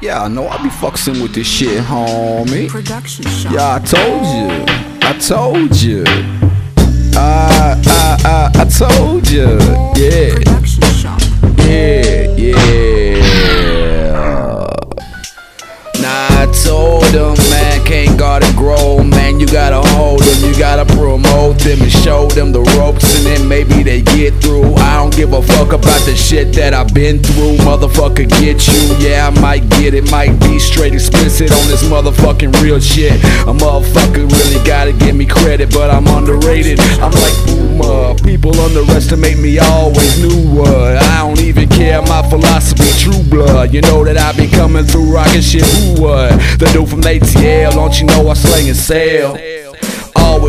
Yeah, I know I be fucking with this shit, homie. Production shop. Yeah, I told you. I told you. I, they get through. I don't give a fuck about the shit that I've been through. Motherfucker, get you. Yeah, I might get it, might be straight explicit on this motherfucking real shit. A motherfucker really gotta give me credit, but I'm underrated. I'm like Puma. Uh, people underestimate me, always knew what. I don't even care, my philosophy, true blood. You know that I be coming through rockin' shit, who what? The dude from ATL, don't you know I slang and sail?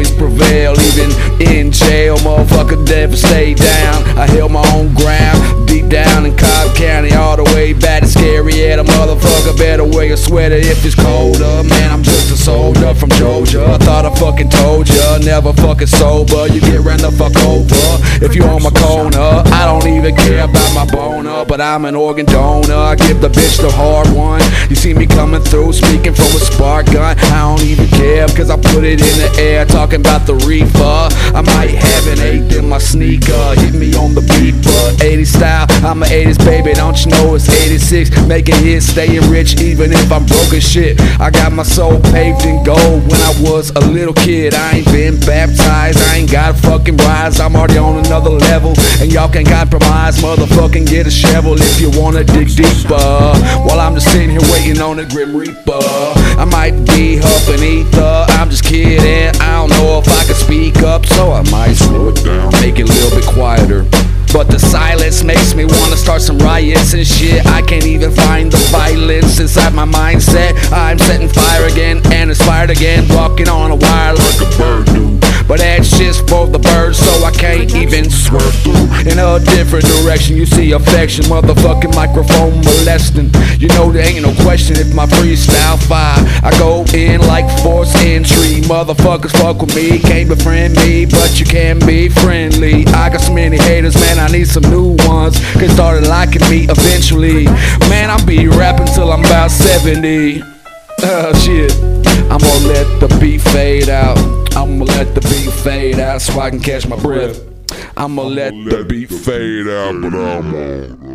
Always prevail, even in jail. Motherfucker never stay down. I held my own ground, deep down in Cobb County, all the way back and scary. Yeah, the motherfucker better wear a sweater if it's colder. Man, I'm just a soldier from Georgia. I thought I fucking told ya, never fucking sober. You get ran the fuck over if you on my corner. I don't even care about my boner, but I'm an organ donor. I give the bitch the hard one. You see me coming through, speaking from a spark gun. Cause I put it in the air, talking about the reefer. I might have an eighth in my sneaker, hit me on the beeper. 80 style, I'm an 80s baby, don't you know it's 86? Making hits, staying rich, even if I'm broke as shit. I got my soul paved in gold when I was a little kid. I ain't been baptized, I ain't got a fucking rise. I'm already on another level, and y'all can compromise. Motherfucking get a shovel if you wanna dig deeper. While I'm just sitting here waiting on the Grim Reaper. I might be huffing ether, I'm a little bit quieter. But the silence makes me wanna start some riots and shit. I can't even find the violence inside my mindset. I'm setting fire again and inspired again, walking on a wire like a bird do. But that's just a different direction. You see affection, motherfucking microphone molesting. You know there ain't no question if my freestyle fire. I go in like force entry. Motherfuckers fuck with me, can't befriend me, but you can be friendly. I got so many haters, man. I need some new ones. Cause started liking me eventually. Man, I'll be rapping till I'm about 70. Oh shit. I'm gonna let the beat fade out. I'm gonna let the beat fade out so I can catch my breath. I'm gonna let the beat fade out, but I'm on.